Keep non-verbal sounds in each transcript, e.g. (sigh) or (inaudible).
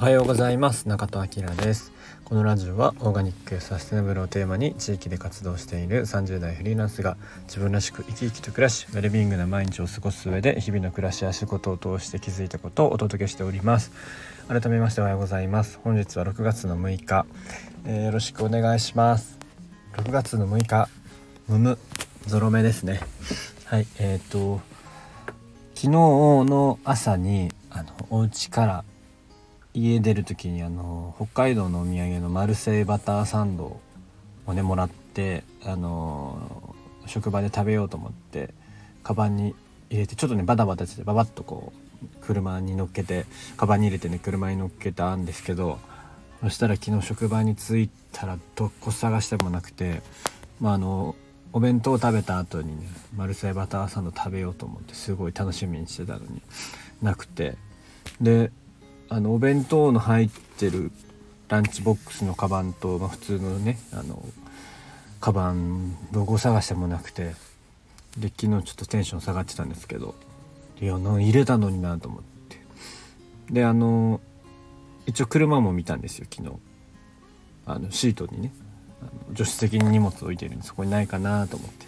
おはようございます。中戸明です。このラジオはオーガニックサステナブルをテーマに地域で活動している30代フリーランスが自分らしく生き生きと暮らしウェルビーイングな毎日を過ごす上で日々の暮らしや仕事を通して気づいたことをお届けしております。改めましておはようございます。本日は6月の6日、えー、よろしくお願いします。6月の6日むむゾロ目ですね。はいえっ、ー、と昨日の朝にあのお家から家出る時にあの北海道のお土産のマルセイバターサンドをねもらってあの職場で食べようと思ってカバンに入れてちょっとねバタバタしてババッとこう車に乗っけてカバンに入れてね車に乗っけたんですけどそしたら昨日職場に着いたらどこ探してもなくてまああのお弁当を食べた後にねマルセイバターサンド食べようと思ってすごい楽しみにしてたのになくて。であのお弁当の入ってるランチボックスのカバンと、まあ、普通のねあのカバンロゴ探してもなくてで昨日ちょっとテンション下がってたんですけどいや入れたのになと思って。であの一応車も見たんですよ昨日。あのシートにね。あの助手席に荷物置いてるんでそこにないかなと思って。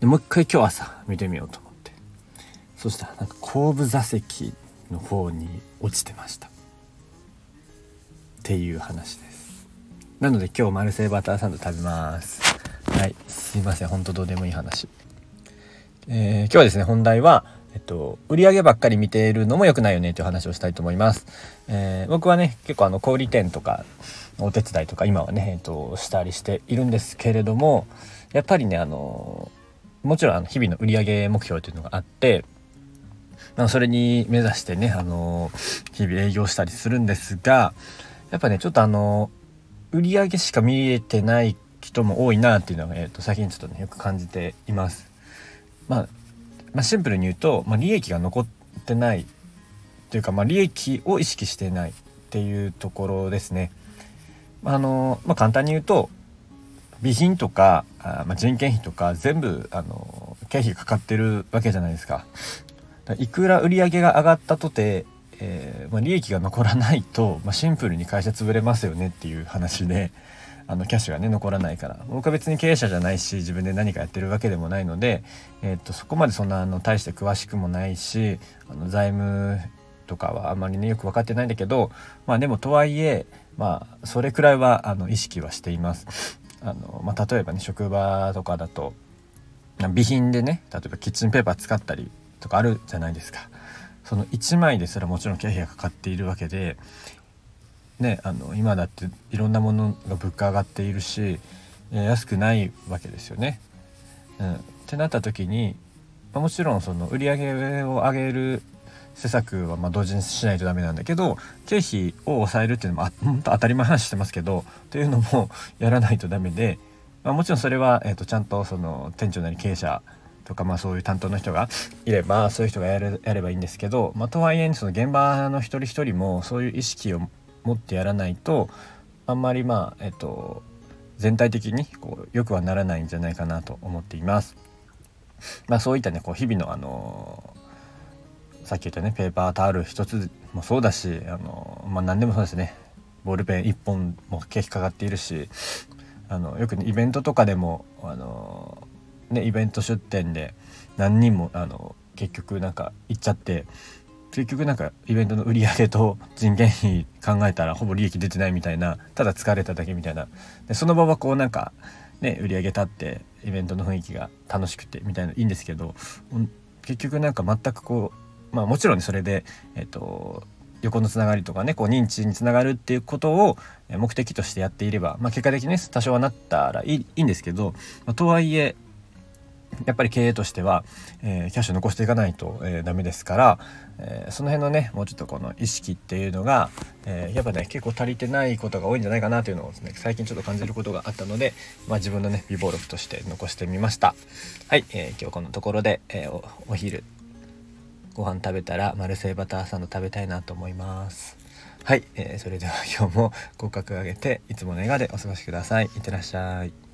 でもう一回今日朝見てみようと思って。そしたらなんか後部座席の方に落ちてました。っていう話です。なので今日マルセイバターサンド食べます。はい。すいません。ほんとどうでもいい話。えー、今日はですね本題はえっと、売り上げばっかり見ているのも良くないよねという話をしたいと思います。えー、僕はね結構あの小売店とかお手伝いとか今はね、えっと、したりしているんですけれどもやっぱりねあのもちろんあの日々の売り上げ目標というのがあってまあ、それに目指してね、あの日々営業したりするんですが、やっぱね、ちょっとあの売り上げしか見えてない人も多いなっていうのが、えー、と最近ちょっとね、よく感じています。まあ、まあ、シンプルに言うと、まあ、利益が残ってないというか、まあ、利益を意識してないっていうところですね。あの、まあ、簡単に言うと、備品とかあ、まあ、人件費とか全部あの経費かかってるわけじゃないですか。いくら売り上げが上がったとて、えー、まあ、利益が残らないと、まあ、シンプルに会社潰れますよねっていう話であのキャッシュがね残らないから僕は別に経営者じゃないし自分で何かやってるわけでもないので、えー、っとそこまでそんなあの大して詳しくもないしあの財務とかはあんまりねよく分かってないんだけどまあでもとはいえまあそれくらいはあの意識はしています。あのまあ、例えばね職場とかだと備品でね例えばキッチンペーパー使ったりとかあるじゃないですか。その1枚ですらもちろん経費がかかっているわけで、ね、あの今だっていろんなものが物価上がっているし安くないわけですよね。うん、ってなった時に、ま、もちろんその売り上げを上げる施策はま同時にしないとダメなんだけど経費を抑えるっていうのも (laughs) 本当当たり前話してますけどというのもやらないとダメで、まあ、もちろんそれは、えー、とちゃんとその店長なり経営者とかまあそういう担当の人がいればそういう人がやるやればいいんですけど、まあ、とはいえその現場の一人一人もそういう意識を持ってやらないとあんまりまあえっと全体的にこう良くはならないんじゃないかなと思っています。まあ、そういったねこう日々のあのさっき言ったねペーパータオル一つもそうだしあの、まあ、何でもそうですねボールペン1本も経費かかっているしあのよく、ね、イベントとかでもあのねイベント出店で何人もあの結局なんか行っちゃって結局なんかイベントの売り上げと人件費考えたらほぼ利益出てないみたいなただ疲れただけみたいな。でその場はこうなんかね売り上げ立ってイベントの雰囲気が楽しくてみたいないいんですけど結局なんか全くこうまあもちろん、それでえっ、と横のつながりとかねこう認知につながるっていうことを目的としてやっていれば、まあ、結果的にね多少はなったらいいいいんですけど、まあ、とはいえやっぱり経営としては、えー、キャッシュ残していかないと、えー、ダメですから、えー、その辺のねもうちょっとこの意識っていうのが、え、やっぱね結構足りてないことが多いんじゃないかなというのをですね最近ちょっと感じることがあったので、まあ、自分のね美貌録として残してみました。はい、え、今日このところで、えおお昼ご飯食べたらマルセイバターサンド食べたいなと思います。はい、えそれでは今日も合格上げていつもの笑顔でお過ごしください。いってらっしゃい。